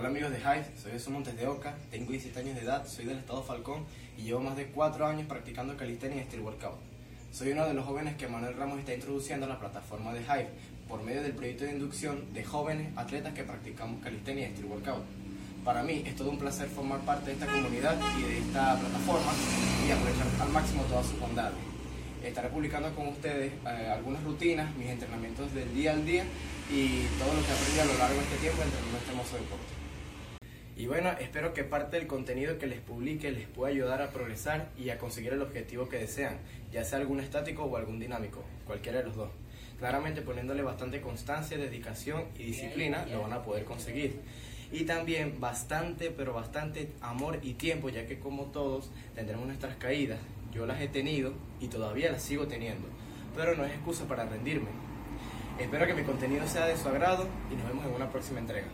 Hola amigos de Hive, soy Jesús Montes de Oca, tengo 17 años de edad, soy del estado Falcón y llevo más de 4 años practicando calistenia y street workout. Soy uno de los jóvenes que Manuel Ramos está introduciendo a la plataforma de Hive por medio del proyecto de inducción de jóvenes atletas que practicamos calistenia y street workout. Para mí es todo un placer formar parte de esta comunidad y de esta plataforma y aprovechar al máximo todas sus bondades. Estaré publicando con ustedes eh, algunas rutinas, mis entrenamientos del día al día y todo lo que aprendí a lo largo de este tiempo entrenando este hermoso deporte. Y bueno, espero que parte del contenido que les publique les pueda ayudar a progresar y a conseguir el objetivo que desean, ya sea algún estático o algún dinámico, cualquiera de los dos. Claramente poniéndole bastante constancia, dedicación y disciplina lo van a poder conseguir. Y también bastante, pero bastante amor y tiempo, ya que como todos tendremos nuestras caídas. Yo las he tenido y todavía las sigo teniendo, pero no es excusa para rendirme. Espero que mi contenido sea de su agrado y nos vemos en una próxima entrega.